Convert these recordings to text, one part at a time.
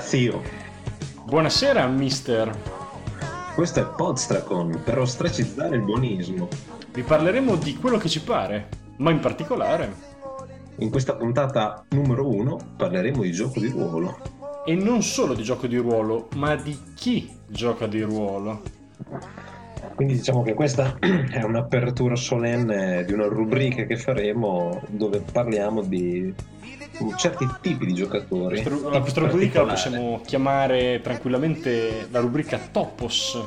zio, Buonasera, mister. questo è Podstracon per ostracizzare il buonismo. Vi parleremo di quello che ci pare, ma in particolare, In questa puntata numero uno parleremo di gioco di ruolo. e non solo di gioco di ruolo, ma di chi gioca di ruolo. Quindi diciamo che questa è un'apertura solenne di una rubrica che faremo dove parliamo di certi tipi di giocatori. Questa- La questa rubrica la possiamo chiamare tranquillamente la rubrica Topos.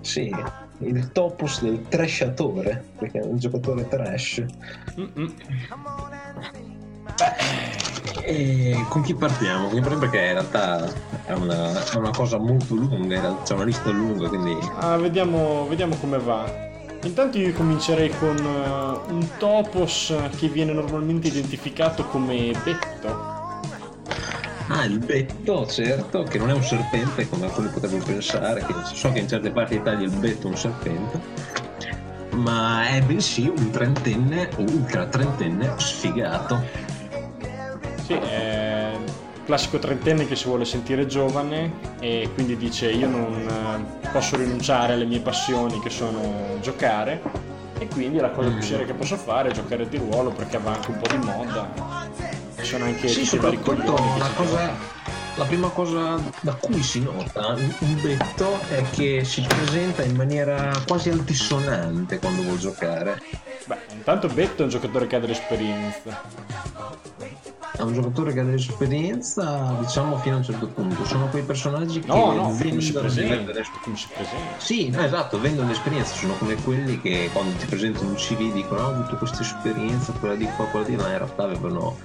Sì, il topos del trashatore, perché è un giocatore trash. Mm-mm. E con chi partiamo? Con chi- Perché in realtà è una, è una cosa molto lunga, c'è una lista lunga, quindi Ah, vediamo, vediamo come va. Intanto io comincerei con eh, un Topos che viene normalmente identificato come Betto. Ah, il betto, certo, che non è un serpente come alcuni potrebbero pensare, che so che in certe parti d'Italia il betto è un serpente, ma è bensì un trentenne ultra trentenne sfigato. Sì, è classico trentenne che si vuole sentire giovane e quindi dice io non eh, posso rinunciare alle mie passioni che sono giocare e quindi la cosa più seria che posso fare è giocare di ruolo perché va anche un po' di moda. Ci sono anche Sì, tutti vari coglioni la, cosa, la prima cosa da cui si nota un betto è che si presenta in maniera quasi altisonante quando vuol giocare. Beh, intanto Betto è un giocatore che ha dell'esperienza. È un giocatore che ha dell'esperienza, diciamo, fino a un certo punto. Sono quei personaggi che No, no, si vendono presenta. delle- Come si presenta. Sì, no, esatto, vendono l'esperienza, sono come quelli che quando ti presentano un CV dicono "Ah, ho avuto questa esperienza, quella di qua, quella di là, in realtà avevano,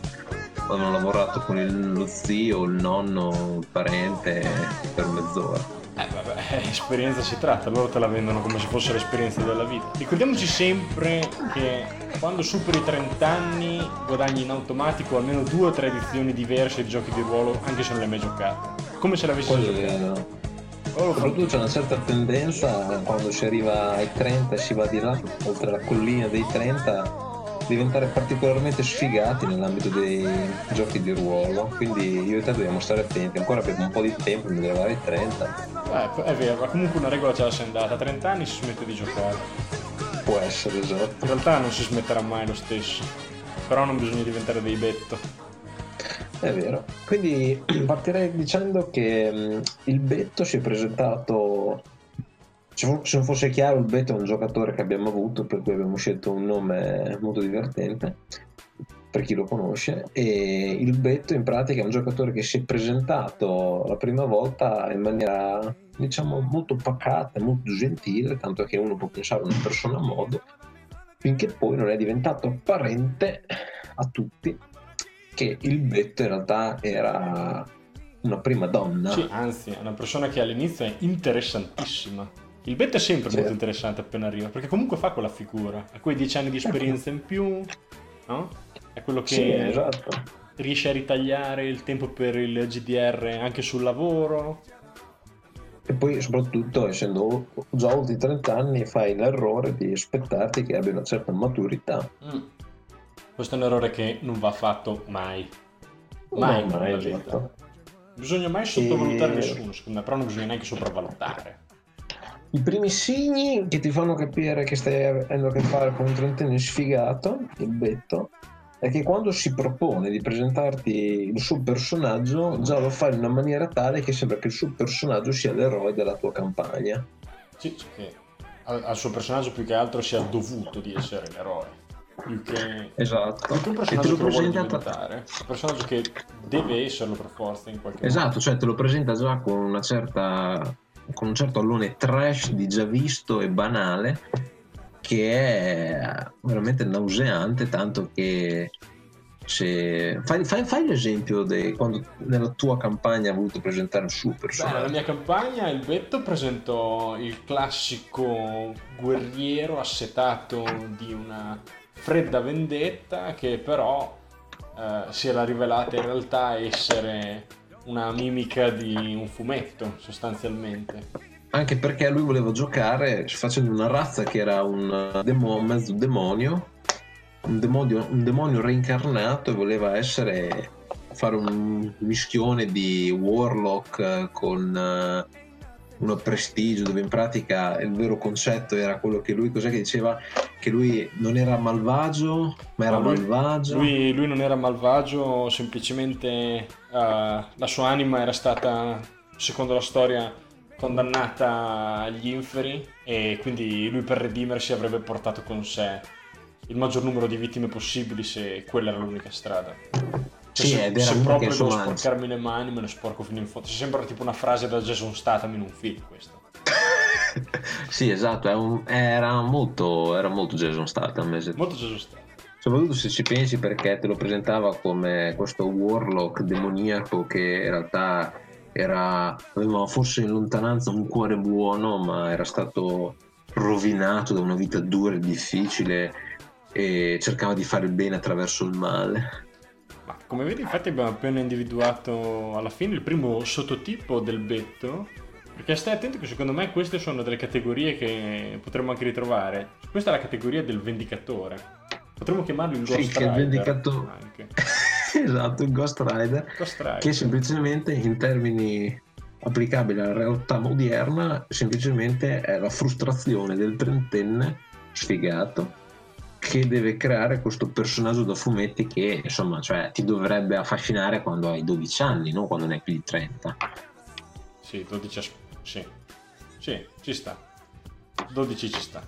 avevano lavorato con il, lo zio, il nonno, il parente per mezz'ora. Eh vabbè, esperienza si tratta, loro te la vendono come se fosse l'esperienza della vita. Ricordiamoci sempre che quando superi i 30 anni guadagni in automatico almeno due o tre edizioni diverse di giochi di ruolo, anche se non le hai mai giocate. Come se l'avessi Quello giocate. è- O lo fa- Soprattutto c'è una certa tendenza quando si arriva ai 30 e si va di là, oltre la collina dei 30, diventare particolarmente sfigati nell'ambito dei giochi di ruolo. Quindi io e te dobbiamo stare attenti, ancora abbiamo un po' di tempo per arrivare ai 30, Eh, è vero, ma comunque una regola ce la sei andata. A 30 anni si smette di giocare. può essere esatto. In realtà non si smetterà mai lo stesso. Però non bisogna diventare dei betto. È vero. Quindi partirei dicendo che mh, il Betto si è presentato. Se non fosse chiaro, il Betto è un giocatore che abbiamo avuto, per cui abbiamo scelto un nome molto divertente per chi lo conosce. E il Betto in pratica è un giocatore che si è presentato la prima volta in maniera diciamo molto pacata, molto gentile, tanto che uno può pensare a una persona a modo, finché poi non è diventato apparente a tutti che il Betto in realtà era una prima donna. Sì, anzi, è una persona che all'inizio è interessantissima. Il betto è sempre Sì. molto interessante appena arriva, perché comunque fa quella figura. Ha quei 10 anni di esperienza in più, no? È quello che Sì, esatto. riesce a ritagliare il tempo per il GDR anche sul lavoro. E poi soprattutto essendo già oltre i 30 anni fai l'errore di aspettarti che abbia una certa maturità. Questo è un errore che non va fatto mai. Mai, mai, vita. esatto. bisogna mai sottovalutare E- nessuno, secondo me, però non bisogna neanche sopravvalutare. I primi segni che ti fanno capire che stai avendo a che fare con un trentenne sfigato, il betto, è che quando si propone di presentarti il suo personaggio, già lo fa in una maniera tale che sembra che il suo personaggio sia l'eroe della tua campagna. Sì, sì, che al, al suo personaggio più che altro sia dovuto di essere l'eroe. Più che, Esatto. più che un te personaggio lo che lo vuole presenta diventare. Un personaggio che deve esserlo per forza in qualche modo. Esatto, cioè te lo presenta già con una certa con un certo allone trash di già visto e banale che è veramente nauseante tanto che se fai, fai- fai l'esempio di quando nella tua campagna hai voluto presentare il suo Beh, nella mia campagna il Betto presentò il classico guerriero assetato di una fredda vendetta che però eh, si era rivelata in realtà essere una mimica di un fumetto sostanzialmente. anche perché lui voleva giocare facendo una razza che era un demo- mezzo demonio un demonio, un demonio reincarnato e voleva essere fare un mischione di warlock eh, con eh, uno prestigio dove in pratica il vero concetto era quello che lui cos'è che diceva che lui non era malvagio ma era lui- malvagio Lui, lui non era malvagio, semplicemente eh, la sua anima era stata, secondo la storia, condannata agli inferi e quindi lui per redimersi avrebbe portato con sé il maggior numero di vittime possibili se quella era l'unica strada. Cioè, Sì, se, ed era se proprio che, devo insomma, sporcarmi le mani, me le sporco fino in fondo. Ci sembra tipo una frase da Jason Statham in un film questo. sì esatto è un- era molto era molto Jason Statham esatto. Molto Jason Statham. Soprattutto se ci pensi perché te lo presentava come questo warlock demoniaco che in realtà era, aveva forse in lontananza un cuore buono ma era stato rovinato da una vita dura e difficile e cercava di fare il bene attraverso il male. Come vedi, infatti, abbiamo appena individuato alla fine il primo sottotipo del betto. Perché stai attento che secondo me queste sono delle categorie che potremmo anche ritrovare. Questa è la categoria del vendicatore. Potremmo chiamarlo il Sì, Ghost che il Rider. vendicato- Anche. esatto, il Ghost Rider Ghost Rider. che semplicemente in termini applicabili alla realtà odierna semplicemente è la frustrazione del trentenne sfigato che deve creare questo personaggio da fumetti che insomma cioè, ti dovrebbe affascinare quando hai 12 anni non quando ne hai più di 30 Sì, 12 as- Sì. Sì, ci sta. 12 ci sta.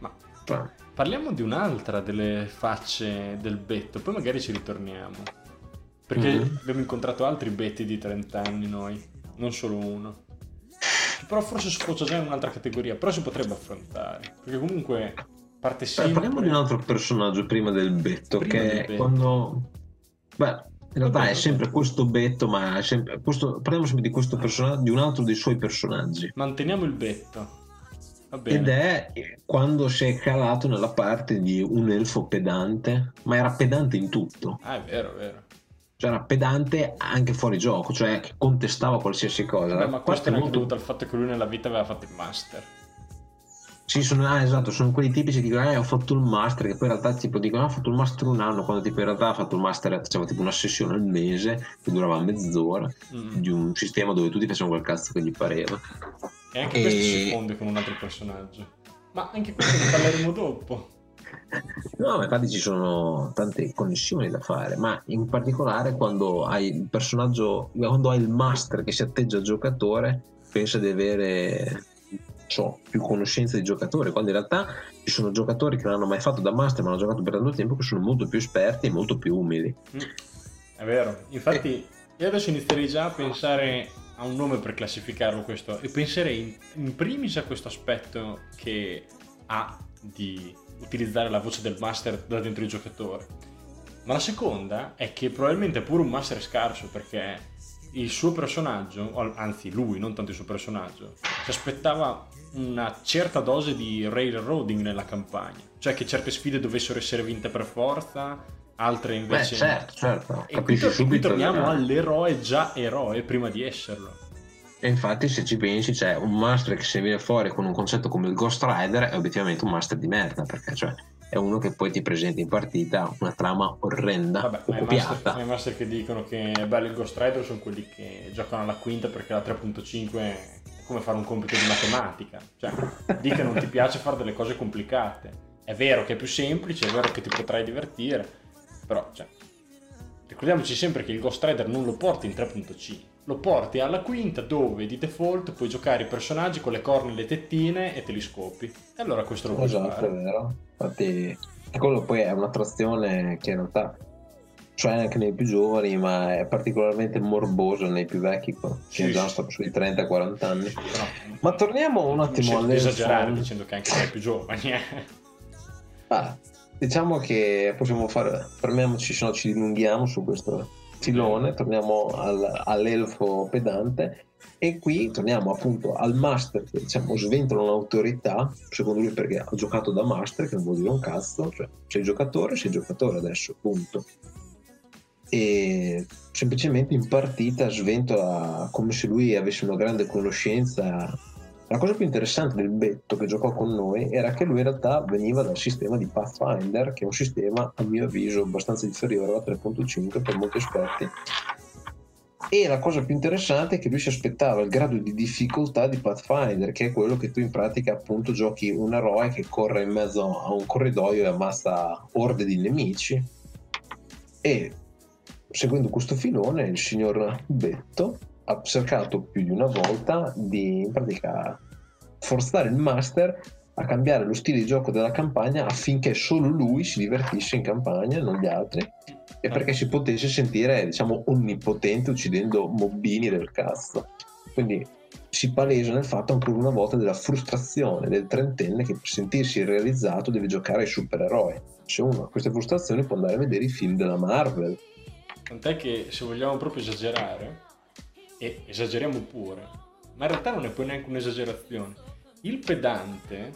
Ma Cioè, Parliamo di un'altra delle facce del betto, poi magari ci ritorniamo. Perché Mhm. abbiamo incontrato altri betti di 30 anni noi, non solo uno. Però forse sfocia già in un'altra categoria, però si potrebbe affrontare. Perché comunque parte Beh, sempre... parliamo di un altro personaggio prima del betto Prima che del è betto. quando beh in realtà è sempre questo betto ma è sempre questo... parliamo sempre di questo personaggio di un altro dei suoi personaggi Manteniamo il betto. Va bene. Ed è quando si è calato nella parte di un elfo pedante, ma era pedante in tutto, Ah, è vero, è vero. cioè era pedante anche fuori gioco, cioè che contestava qualsiasi cosa. La ma questo è anche molto- dovuto al fatto che lui nella vita aveva fatto il master. Sì, sono, ah, esatto, sono quelli tipici che dicono, eh, ho fatto il master, che poi in realtà tipo dicono, ah, ho fatto il master un anno, quando tipo in realtà ha fatto il master, faceva tipo una sessione al mese, che durava mezz'ora, Mm. di un sistema dove tutti facevano quel cazzo che gli pareva. E anche E- questo si fonde con un altro personaggio. Ma anche questo ne parleremo dopo. No, ma infatti ci sono tante connessioni da fare, ma in particolare quando hai il personaggio, quando hai il master che si atteggia al giocatore, pensa di avere so, più conoscenza di giocatori, quando in realtà ci sono giocatori che non hanno mai fatto da master, ma hanno giocato per tanto tempo, che sono molto più esperti e molto più umili. Mm, È vero, infatti io adesso inizierei già a pensare a un nome per classificarlo questo e penserei in primis a questo aspetto che ha di utilizzare la voce del master da dentro il giocatore. Ma la seconda è che probabilmente è pure un master scarso perché il suo personaggio, anzi lui, non tanto il suo personaggio, si aspettava una certa dose di railroading nella campagna, cioè che certe sfide dovessero essere vinte per forza, altre Beh, invece certo, certo. e qui, tor- qui torniamo all'eroe già eroe prima di esserlo. E infatti, se ci pensi, c'è un master che se viene fuori con un concetto come il Ghost Rider è obiettivamente un master di merda, perché cioè, è uno che poi ti presenta in partita una trama orrenda Vabbè, o ma i master, copiata. i master che dicono che è bello il Ghost Rider sono quelli che giocano alla quinta perché la 3.5 è come fare un compito di matematica. Cioè, di che non ti piace fare delle cose complicate. È vero che è più semplice, è vero che ti potrai divertire, però, cioè, ricordiamoci sempre che il Ghost Rider non lo porti in 3.5, lo porti alla quinta dove di default puoi giocare i personaggi con le corna e le tettine e te li scopi. E allora questo lo puoi Esatto, è fare. vero. Infatti, quello poi è un'attrazione che in realtà c'è anche nei più giovani, ma è particolarmente morboso nei più vecchi, che Sì, già stanno sui 30-40 anni. Però, Ma torniamo un attimo alle esagerare fonti. dicendo che anche tra i più giovani, eh. Ah, diciamo che possiamo fare, fermiamoci, se no ci dilunghiamo su questo filone, torniamo al- all'elfo pedante e qui torniamo appunto al master che diciamo sventola un'autorità, secondo lui perché ha giocato da master, che non vuol dire un cazzo, cioè sei giocatore, sei giocatore adesso, punto. E semplicemente in partita sventola come se lui avesse una grande conoscenza la cosa più interessante del Betto che giocò con noi era che lui in realtà veniva dal sistema di Pathfinder, che è un sistema a mio avviso abbastanza inferiore alla 3.5 per molti aspetti. E la cosa più interessante è che lui si aspettava il grado di difficoltà di Pathfinder, che è quello che tu in pratica appunto giochi un eroe che corre in mezzo a un corridoio e ammazza orde di nemici. E seguendo questo filone, il signor Betto ha cercato più di una volta di in pratica forzare il master a cambiare lo stile di gioco della campagna affinché solo lui si divertisse in campagna, non gli altri, e perché si potesse sentire, diciamo, onnipotente uccidendo mobbini del cazzo. Quindi si palesa nel fatto ancora una volta della frustrazione del trentenne che per sentirsi realizzato deve giocare ai supereroi. Se uno ha queste frustrazioni può andare a vedere i film della Marvel. Tant'è che se vogliamo proprio esagerare, e esageriamo pure, ma in realtà non è poi neanche un'esagerazione. Il pedante,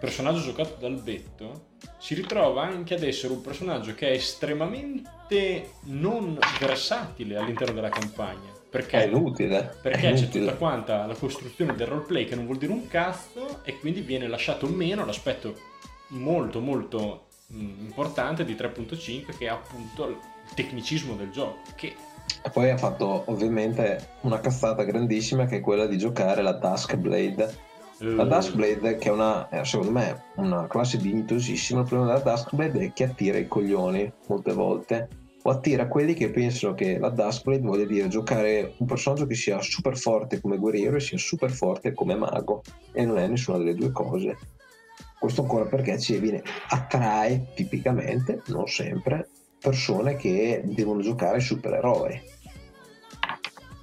personaggio giocato dal Betto, si ritrova anche ad essere un personaggio che è estremamente non versatile all'interno della campagna. Perché? È inutile. Perché è c'è inutile. tutta quanta la costruzione del roleplay che non vuol dire un cazzo e quindi viene lasciato meno l'aspetto molto molto mh, importante di 3.5 che è appunto il tecnicismo del gioco che E poi ha fatto ovviamente una cazzata grandissima che è quella di giocare la Dusk Blade. La eh, Dusk Blade, che è una, eh, secondo me, una classe dignitosissima, il problema della Dusk Blade è che attira i coglioni molte volte. O attira quelli che pensano che la Dusk Blade voglia dire giocare un personaggio che sia super forte come guerriero e sia super forte come mago. E non è nessuna delle due cose. Questo ancora perché ci viene, attrae tipicamente, non sempre, persone che devono giocare ai supereroi.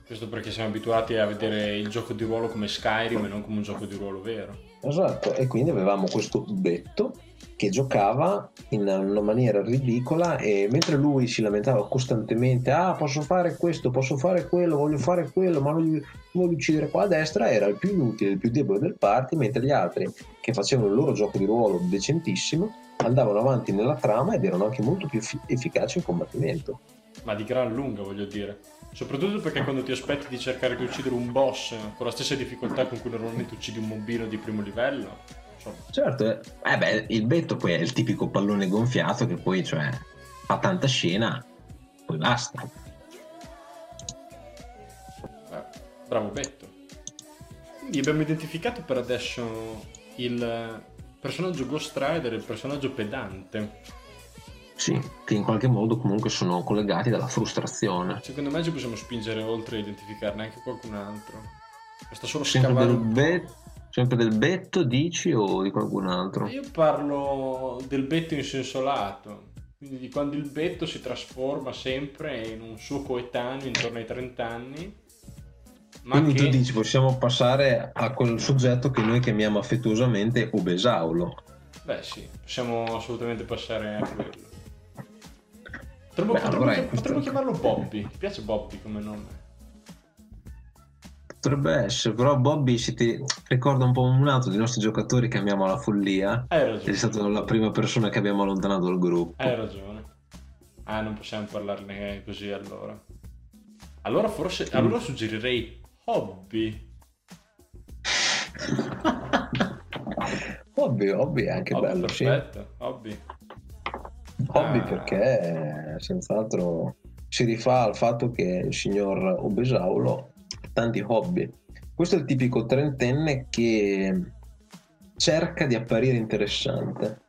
questo perché siamo abituati a vedere il gioco di ruolo come Skyrim e non come un gioco di ruolo vero Esatto, e quindi avevamo questo Betto che giocava in una maniera ridicola e mentre lui si lamentava costantemente ah posso fare questo, posso fare quello, voglio fare quello, ma voglio, voglio uccidere qua a destra, era il più inutile, il più debole del party, mentre gli altri che facevano il loro gioco di ruolo decentissimo andavano avanti nella trama ed erano anche molto più effi- efficaci in combattimento. Ma di gran lunga voglio dire soprattutto perché quando ti aspetti di cercare di uccidere un boss con la stessa difficoltà con cui normalmente uccidi un mobino di primo livello insomma Certo, eh, eh beh, il Betto poi è il tipico pallone gonfiato che poi cioè, fa tanta scena, poi basta. Beh, bravo Betto. Quindi abbiamo identificato per adesso il personaggio Ghost Rider e il personaggio pedante. Sì, che in qualche modo comunque sono collegati dalla frustrazione. Secondo me ci possiamo spingere oltre a identificarne anche qualcun altro. Basta solo Sempre scavare del, bet- sempre del Betto dici o di qualcun altro? Io parlo del Betto in senso lato. Quindi di quando il Betto si trasforma sempre in un suo coetaneo intorno ai 30 anni. Ma Quindi che... tu dici possiamo passare a quel soggetto che noi chiamiamo affettuosamente Obesaulo. Beh sì, possiamo assolutamente passare a quello. Potremmo, Beh, potremmo allora potremmo chiamarlo Bobby. Ti piace Bobby come nome? Potrebbe essere, però Bobby si ti ricorda un po' un altro dei nostri giocatori che amiamo alla follia. Hai È ragione. stata la prima persona che abbiamo allontanato dal gruppo. Hai ragione. Ah, non possiamo parlarne così allora. Allora forse... Allora suggerirei Hobby. Hobby, hobby è anche Hobby, bello, sì. perfetto, hobby. Hobby Ah. perché eh, senz'altro si rifà al fatto che il signor Obesaulo ha tanti hobby. Questo è il tipico trentenne che cerca di apparire interessante.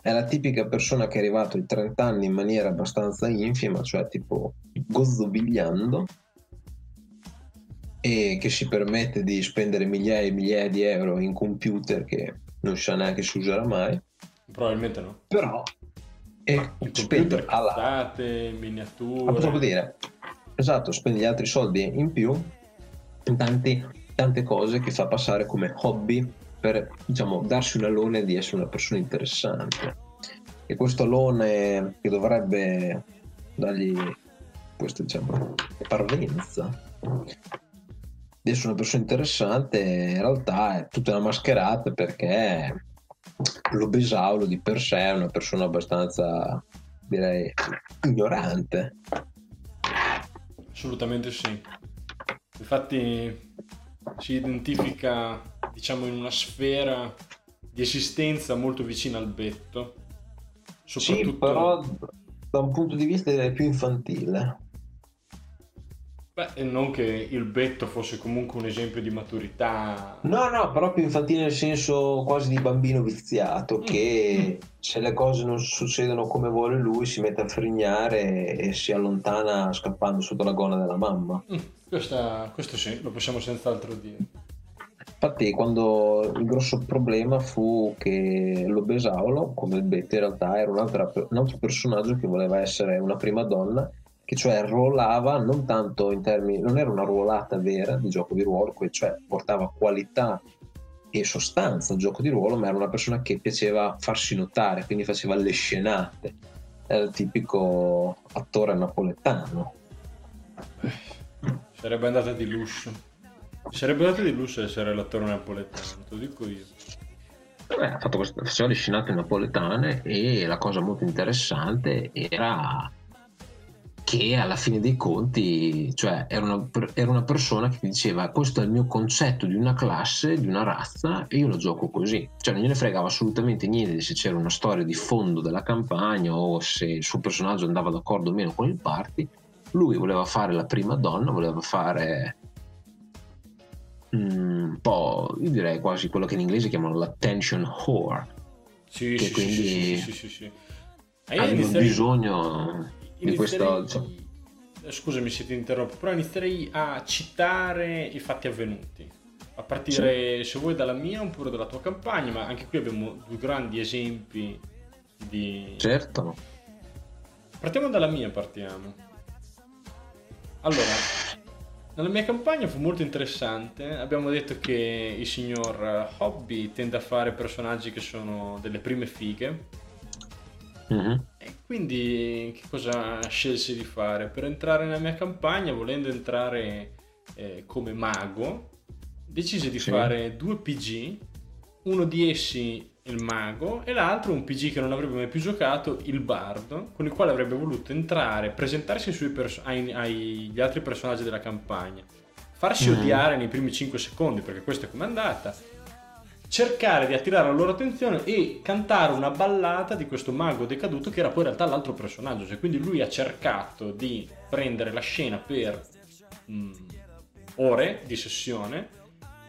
È la tipica persona che è arrivato ai 30 anni in maniera abbastanza infima, cioè tipo gozzovigliando, e che si permette di spendere migliaia e migliaia di euro in computer che non sa neanche si userà mai, Probabilmente no. però e Il spende computer, cazzate, ma miniature. posso dire esatto spendi gli altri soldi in più in tanti- tante cose che fa passare come hobby per diciamo darsi un alone di essere una persona interessante e questo alone che dovrebbe dargli questa diciamo parvenza di essere una persona interessante in realtà è tutta una mascherata perché l'obesaulo di per sé è una persona abbastanza direi ignorante Assolutamente sì. Infatti si identifica, diciamo, in una sfera di esistenza molto vicina al betto. Soprattutto... sì però da un punto di vista direi più infantile Beh, non che il betto fosse comunque un esempio di maturità. no no più infantile nel senso quasi di bambino viziato che se le cose non succedono come vuole lui si mette a frignare e si allontana scappando sotto la gonna della mamma Mm, questa- questo sì, lo possiamo senz'altro dire. Infatti, quando il grosso problema fu che l'Obesaulo, come il Betto, in realtà era un'altra- un altro personaggio che voleva essere una prima donna, che cioè ruolava non tanto in termini, non era una ruolata vera di gioco di ruolo, cioè portava qualità e sostanza al gioco di ruolo, ma era una persona che piaceva farsi notare, quindi faceva le scenate. Era il tipico attore napoletano. Sarebbe andata di lusso. Sarebbe andata di lusso essere l'attore napoletano, te lo dico io. Vabbè, ha fatto queste- faceva le scenate napoletane e la cosa molto interessante era che alla fine dei conti, cioè era una, era una persona che diceva questo è il mio concetto di una classe, di una razza e io lo gioco così. Cioè non gliene fregava assolutamente niente se c'era una storia di fondo della campagna o se il suo personaggio andava d'accordo o meno con il party. Lui voleva fare la prima donna, voleva fare mm, un po', io direi quasi quello che in inglese chiamano l'attention whore. Sì, Che sì, quindi sì, sì, sì, sì, sì. Inizierei- bisogno di questo. inizierei- Scusami se ti interrompo, però inizierei a citare i fatti avvenuti. A partire, se vuoi, dalla mia oppure dalla tua campagna, ma anche qui abbiamo due grandi esempi di... Certo. Partiamo dalla mia, partiamo. Allora, nella mia campagna fu molto interessante. Abbiamo detto che il signor eh, Hobby tende a fare personaggi che sono delle prime fighe. Mhm. Quindi che cosa scelse di fare? Per entrare nella mia campagna, volendo entrare eh, come mago, decise di Sì. fare due PG, uno di essi il mago e l'altro un PG che non avrebbe mai più giocato, il bardo, con il quale avrebbe voluto entrare, presentarsi perso- ai- agli altri personaggi della campagna, farsi Mhm. odiare nei primi 5 secondi, perché questo è come è andata, cercare di attirare la loro attenzione e cantare una ballata di questo mago decaduto che era poi in realtà l'altro personaggio. Cioè, quindi lui ha cercato di prendere la scena per mm, ore di sessione.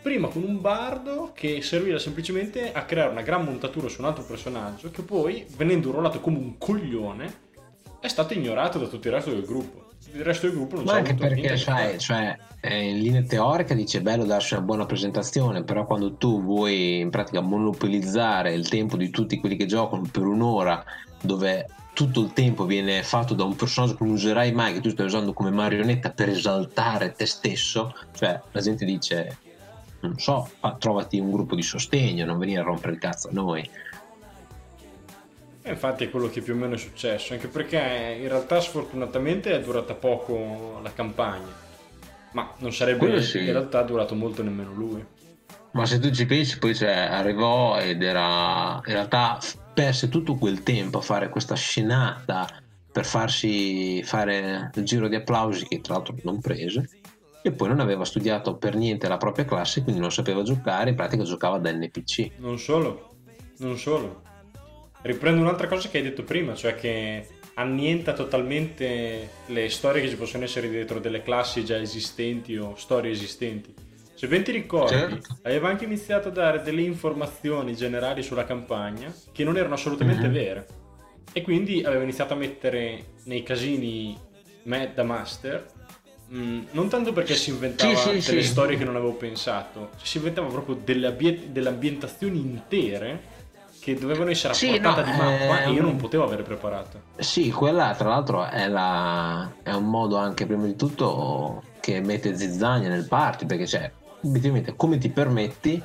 Prima con un bardo che serviva semplicemente a creare una gran montatura su un altro personaggio che poi, venendo ruolato come un coglione, è stato ignorato da tutto il resto del gruppo. Il resto del gruppo non Ma anche perché, sai, cioè, eh, in linea teorica dice bello darsi una buona presentazione, però quando tu vuoi in pratica monopolizzare il tempo di tutti quelli che giocano per un'ora, dove tutto il tempo viene fatto da un personaggio che non userai mai, che tu stai usando come marionetta per esaltare te stesso, cioè la gente dice, non so, fa- trovati un gruppo di sostegno, non venire a rompere il cazzo a noi. E infatti è quello che più o meno è successo, anche perché in realtà sfortunatamente è durata poco la campagna, ma non sarebbe sì. in realtà durato molto nemmeno lui. Ma se tu ci pensi, poi cioè, arrivò ed era in realtà perse tutto quel tempo a fare questa scenata per farsi fare il giro di applausi che tra l'altro non prese e poi non aveva studiato per niente la propria classe quindi non sapeva giocare in pratica giocava da NPC Non solo, non solo. Riprendo un'altra cosa che hai detto prima, cioè che annienta totalmente le storie che ci possono essere dietro delle classi già esistenti o storie esistenti. Se ben ti ricordi, Certo. aveva anche iniziato a dare delle informazioni generali sulla campagna che non erano assolutamente Mhm. vere. E quindi aveva iniziato a mettere nei casini me da master. mm, non tanto perché si inventava Sì, sì, delle sì. storie che non avevo pensato, cioè si inventava proprio delle, delle ambientazioni intere che dovevano essere a Sì, portata no, di mappa e io ehm, non potevo avere preparato. Sì, quella tra l'altro è, la- è un modo anche prima di tutto che mette zizzania nel party perché c'è obiettivamente come ti permetti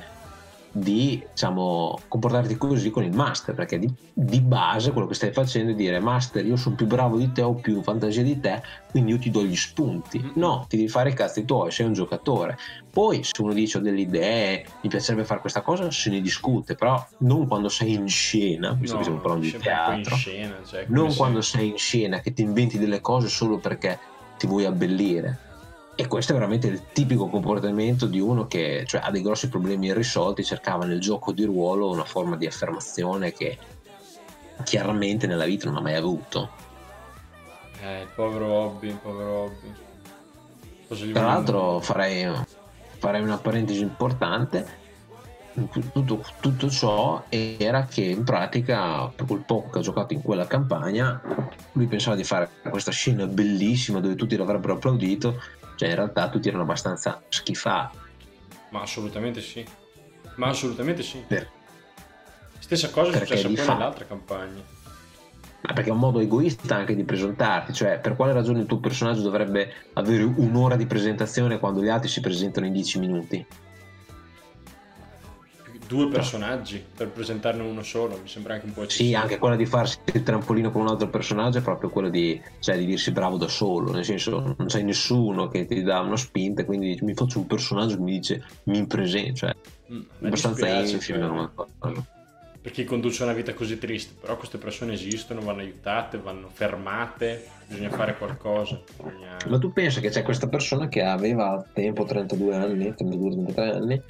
di diciamo, comportarti così con il master perché di, di base quello che stai facendo è dire master io sono più bravo di te ho più fantasia di te quindi io ti do gli spunti Mm. no ti devi fare i cazzi tuoi sei un giocatore poi se uno dice ho delle idee mi piacerebbe fare questa cosa se ne discute però non quando sei in scena visto che stiamo parlando di teatro scena, cioè, non se- quando sei in scena che ti inventi delle cose solo perché ti vuoi abbellire. E questo è veramente il tipico comportamento di uno che cioè, ha dei grossi problemi irrisolti, cercava nel gioco di ruolo una forma di affermazione che chiaramente nella vita non ha mai avuto. Eh, il povero hobby, il povero hobby. Tra l'altro farei, farei una parentesi importante. Tutto, tutto ciò era che in pratica, quel poco che ha giocato in quella campagna, lui pensava di fare questa scena bellissima dove tutti l'avrebbero applaudito, cioè in realtà tutti erano abbastanza schifati. Ma assolutamente sì. Ma assolutamente sì. Per- Stessa cosa è Perché successa di poi nell'altra campagna. Ma perché è un modo egoista anche di presentarti, cioè per quale ragione il tuo personaggio dovrebbe avere un'ora di presentazione quando gli altri si presentano in 10 minuti? Due personaggi per presentarne uno solo, mi sembra anche un po' Sì, eccessivo. anche quella di farsi il trampolino con un altro personaggio è proprio quello di, cioè, di dirsi bravo da solo, nel senso non c'è nessuno che ti dà una spinta, quindi mi faccio un personaggio che mi dice mi presento, cioè Mm, abbastanza infime cioè, come cosa. per chi conduce una vita così triste, però queste persone esistono, vanno aiutate, vanno fermate, bisogna fare qualcosa. bisogna- Ma tu pensa che c'è questa persona che aveva al tempo 32 anni, 32-33 anni,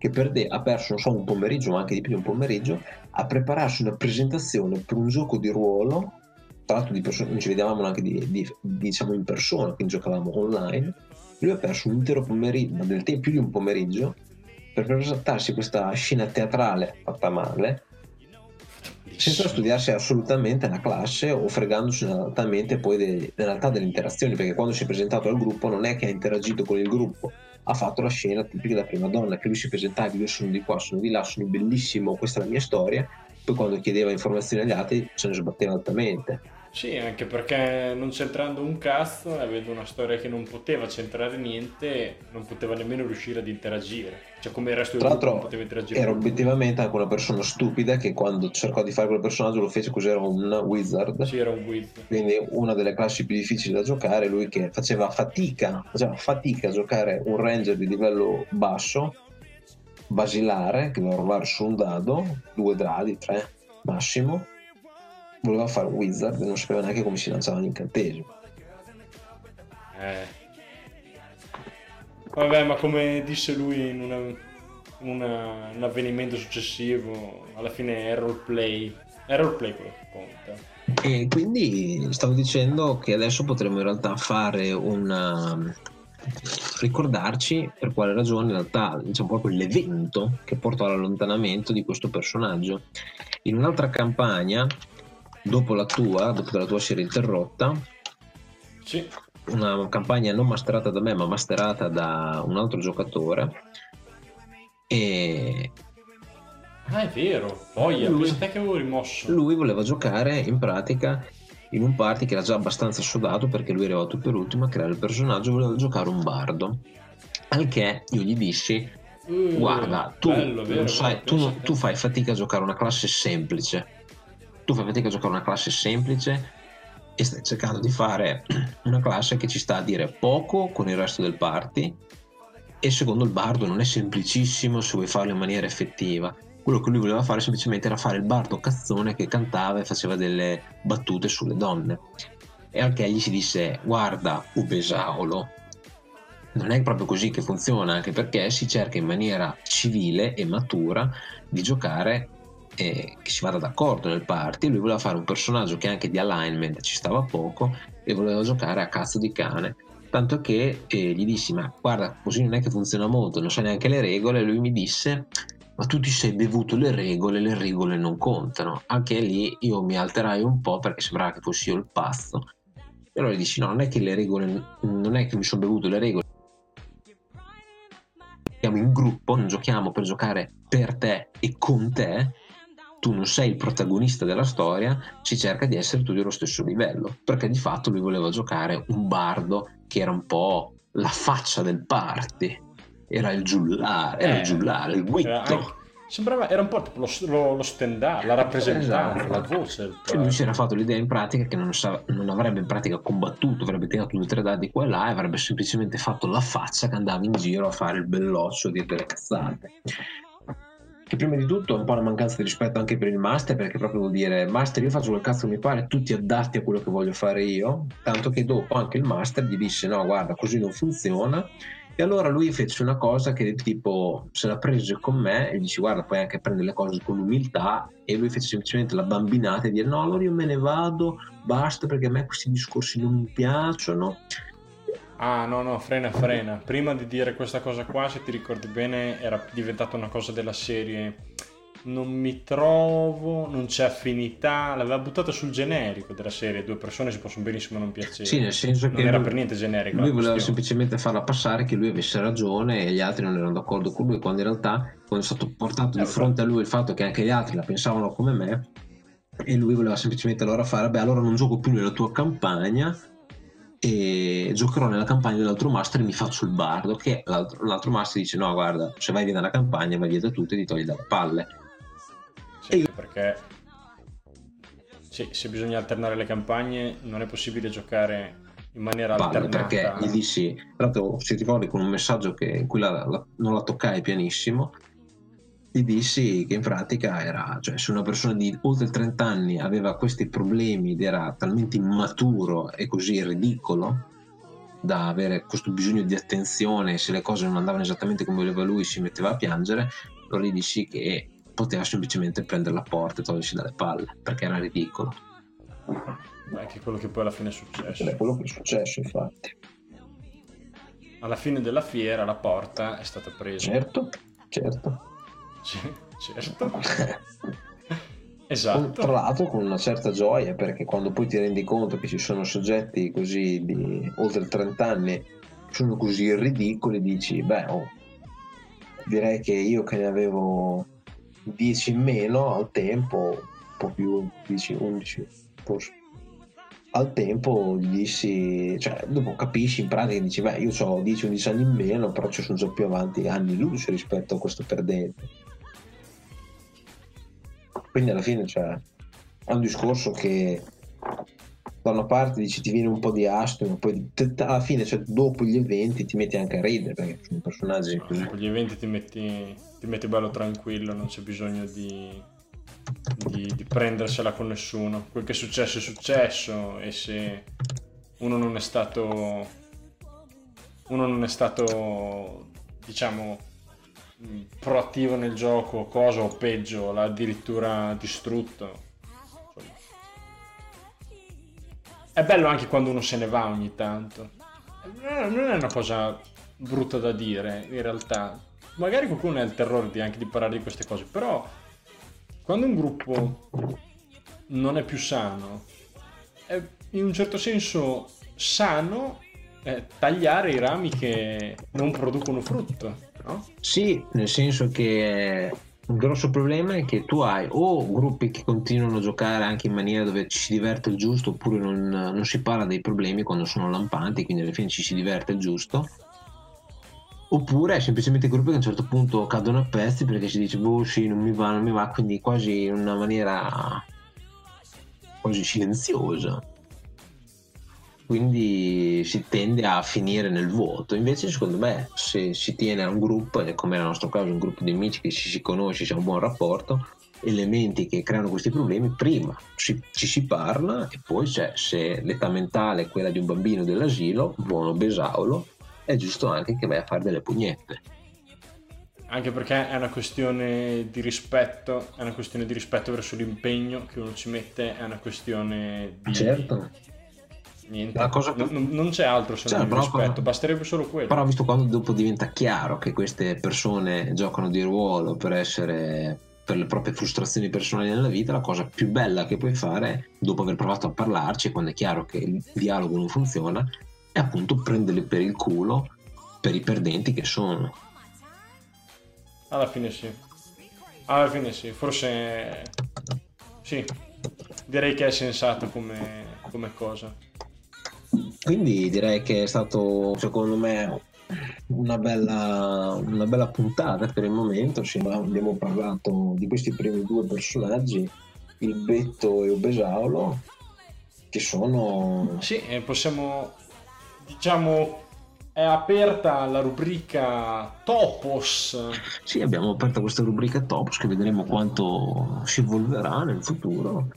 che perde- ha perso, non so, un pomeriggio, ma anche di più di un pomeriggio, a prepararsi una presentazione per un gioco di ruolo, tra l'altro di persone, non ci vedevamo neanche di, di- diciamo in persona, quindi giocavamo online, lui ha perso un intero pomeriggio, del tempo più di un pomeriggio, per presentarsi questa scena teatrale fatta male, senza studiarsi assolutamente la classe o fregandosi altamente poi de- in realtà delle interazioni perché quando si è presentato al gruppo non è che ha interagito con il gruppo ha fatto la scena tipica da prima donna che lui si presentava io sono di qua sono di là sono bellissimo questa è la mia storia poi quando chiedeva informazioni agli altri se ne sbatteva altamente Sì, anche perché non c'entrando un cazzo, e avendo una storia che non poteva centrare niente, non poteva nemmeno riuscire ad interagire. Cioè, come il resto del gruppo non poteva interagire. era obiettivamente anche una persona stupida che quando cercò di fare quel personaggio lo fece così era un wizard Sì, era un guid. quindi una delle classi più difficili da giocare, lui che faceva fatica, faceva fatica a giocare un ranger di livello basso, basilare, che doveva rollare su un dado, due dadi, tre massimo, voleva fare un wizard e non sapeva neanche come si lanciava l'incantesimo. Eh. Vabbè, ma come disse lui in, una- in una- un avvenimento successivo, alla fine è roleplay. È roleplay quello che conta. E quindi stavo dicendo che adesso potremmo in realtà fare una ricordarci per quale ragione in realtà diciamo proprio l'evento che portò all'allontanamento di questo personaggio. In un'altra campagna, dopo la tua, dopo che la tua si era interrotta, Sì, una campagna non masterata da me ma masterata da un altro giocatore e ah, è vero. Poi, Lui- che avevo rimosso. lui voleva giocare in pratica in un party che era già abbastanza sodato perché lui è arrivato per ultimo a creare il personaggio voleva giocare un bardo al che io gli dissi Uh, guarda tu, bello, vero, non sai, tu, tu fai fatica a giocare una classe semplice tu fai fatica a giocare una classe semplice e stai cercando di fare una classe che ci sta a dire poco con il resto del party e secondo il bardo non è semplicissimo se vuoi farlo in maniera effettiva. Quello che lui voleva fare semplicemente era fare il bardo cazzone che cantava e faceva delle battute sulle donne. E al che gli si disse guarda Ubesaolo non è proprio così che funziona anche perché si cerca in maniera civile e matura di giocare eh, che si vada d'accordo nel party. Lui voleva fare un personaggio che anche di alignment ci stava poco e voleva giocare a cazzo di cane. Tanto che eh, gli dissi: Ma guarda, così non è che funziona molto, non sai neanche le regole. E lui mi disse: Ma tu ti sei bevuto le regole, le regole non contano. Anche lì io mi alterai un po' perché sembrava che fossi io il pazzo. E allora gli dissi: No, non è che le regole, non è che mi sono bevuto le regole. In gruppo, non giochiamo per giocare per te e con te, tu non sei il protagonista della storia, si cerca di essere tutti allo stesso livello, perché di fatto lui voleva giocare un bardo che era un po' la faccia del party, era il giullare, era il Eh, giullare, il anche- sembrava, era un po' lo, lo, lo stand-up, la rappresentanza, Esatto. la voce. E lui si era fatto l'idea in pratica che non, sa- non avrebbe in pratica combattuto, avrebbe tirato due o tre dadi qua e là e avrebbe semplicemente fatto la faccia che andava in giro a fare il belloccio e dire delle cazzate. Che prima di tutto è un po' una mancanza di rispetto anche per il master, perché proprio vuol dire master io faccio quel cazzo che mi pare, tu ti adatti a quello che voglio fare io, tanto che dopo anche il master gli disse no guarda così non funziona. E allora lui fece una cosa che tipo se la prese con me e dice guarda puoi anche prendere le cose con umiltà e lui fece semplicemente la bambinata e dire no allora io me ne vado, basta perché a me questi discorsi non mi piacciono. Ah, no, no, frena, frena. Prima di dire questa cosa qua, se ti ricordi bene, era diventata una cosa della serie. Non mi trovo, non c'è affinità. L'aveva buttata sul generico della serie. Due persone si possono benissimo non piacere. Sì, nel senso non che era lui- per niente generico. Lui voleva questione. semplicemente farla passare che lui avesse ragione e gli altri non erano d'accordo con lui, quando in realtà quando è stato portato di fronte a lui il fatto che anche gli altri la pensavano come me e lui voleva semplicemente allora fare, beh allora non gioco più nella tua campagna e giocherò nella campagna dell'altro master e mi faccio il bardo che l'altro, l'altro master dice no guarda se vai via dalla campagna vai via da tutti e ti togli dalle palle Sì, anche perché sì, se bisogna alternare le campagne, non è possibile giocare in maniera palle alternata. perché gli dissi tra l'altro si ricordi con un messaggio che, in cui la- la- non la toccai pianissimo gli dissi che in pratica era cioè se una persona di oltre 30 anni aveva questi problemi ed era talmente immaturo e così ridicolo da avere questo bisogno di attenzione se le cose non andavano esattamente come voleva lui si metteva a piangere allora gli dissi che poteva semplicemente prendere la porta e togliersi dalle palle perché era ridicolo che è quello che poi alla fine è successo. è quello che è successo infatti Alla fine della fiera la porta è stata presa. certo certo Sì, certo. Esatto. Tra l'altro con una certa gioia perché quando poi ti rendi conto che ci sono soggetti così di oltre 30 anni sono così ridicoli dici beh oh, direi che io che ne avevo 10 in meno al tempo un po' più 10 11 forse al tempo gli dissi cioè dopo capisci in pratica dici beh io ho 10-11 anni in meno però ci sono già più avanti anni luce rispetto a questo perdente quindi alla fine cioè, è un discorso che da una parte dici ti viene un po' di astio, ma poi te- alla fine, cioè, dopo gli eventi, ti metti anche a ridere perché sono personaggi così. Con gli eventi ti metti, ti metti bello tranquillo, non c'è bisogno di, di, di prendersela con nessuno. Quel che è successo è successo e se uno non è stato, uno non è stato, diciamo, proattivo nel gioco, cosa, o peggio, l'ha addirittura distrutto. Insomma. È bello anche quando uno se ne va ogni tanto. Eh, Non è una cosa brutta da dire, in realtà. Magari qualcuno ha il terrore di, anche di parlare di queste cose, però quando un gruppo non è più sano, è in un certo senso sano eh, tagliare i rami che non producono frutto, no? Sì, nel senso che un grosso problema è che tu hai o gruppi che continuano a giocare anche in maniera dove ci si diverte il giusto oppure non, non si parla dei problemi quando sono lampanti, quindi alla fine ci si diverte il giusto. Oppure è semplicemente gruppi che a un certo punto cadono a pezzi perché si dice boh sì non mi va, non mi va, quindi quasi in una maniera quasi silenziosa. Quindi si tende a finire nel vuoto. Invece, secondo me, se si tiene a un gruppo, come nel nostro caso, un gruppo di amici che ci si conosce, c'è un buon rapporto, elementi che creano questi problemi, prima ci, ci si parla e poi c'è, se l'età mentale è quella di un bambino dell'asilo, buono besaulo, è giusto anche che vai a fare delle pugnette. anche perché è una questione di rispetto, è una questione di rispetto verso l'impegno che uno ci mette, è una questione di... Certo. Niente, La cosa non, non c'è altro se Cioè, non rispetto, cosa- basterebbe solo quello. Però visto quando dopo diventa chiaro che queste persone giocano di ruolo per essere per le proprie frustrazioni personali nella vita, la cosa più bella che puoi fare dopo aver provato a parlarci, quando è chiaro che il dialogo non funziona, è appunto prenderli per il culo per i perdenti che sono. Alla fine sì. Alla fine sì, forse sì. Direi che è sensato come, come cosa. Quindi direi che è stato secondo me una bella, una bella puntata per il momento. Sì, ma abbiamo parlato di questi primi due personaggi, il Betto e Obesaulo, che sono Sì, e possiamo diciamo è aperta la rubrica Topos. Sì, abbiamo aperto questa rubrica Topos che vedremo quanto si evolverà nel futuro.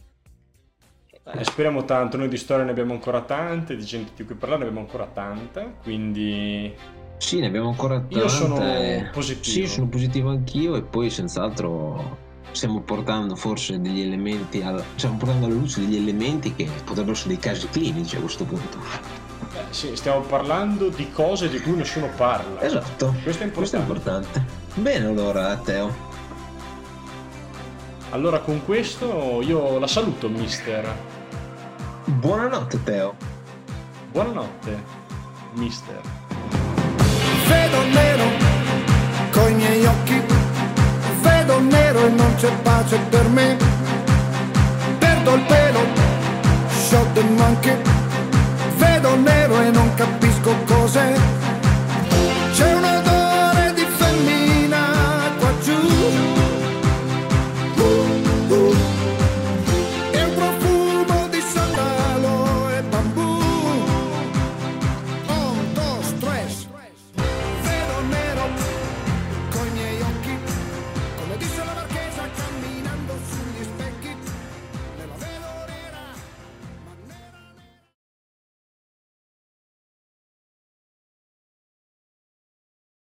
Eh, speriamo tanto, noi di storia ne abbiamo ancora tante, di gente di cui parlare ne abbiamo ancora tanta, quindi Sì, ne abbiamo ancora tante. Io sono positivo. Sì, sono positivo anch'io e poi senz'altro stiamo portando forse degli elementi, alla... stiamo portando alla luce degli elementi che potrebbero essere dei casi clinici a questo punto. eh, sì, stiamo parlando di cose di cui nessuno parla. Esatto, Questo è questo è importante. importante. Bene allora, Teo. Allora con questo io la saluto, mister. Buonanotte, Teo. Buonanotte, mister. Vedo nero coi miei occhi, vedo nero e non c'è pace per me. Perdo il pelo, shot the monkey, vedo nero e non capisco cos'è.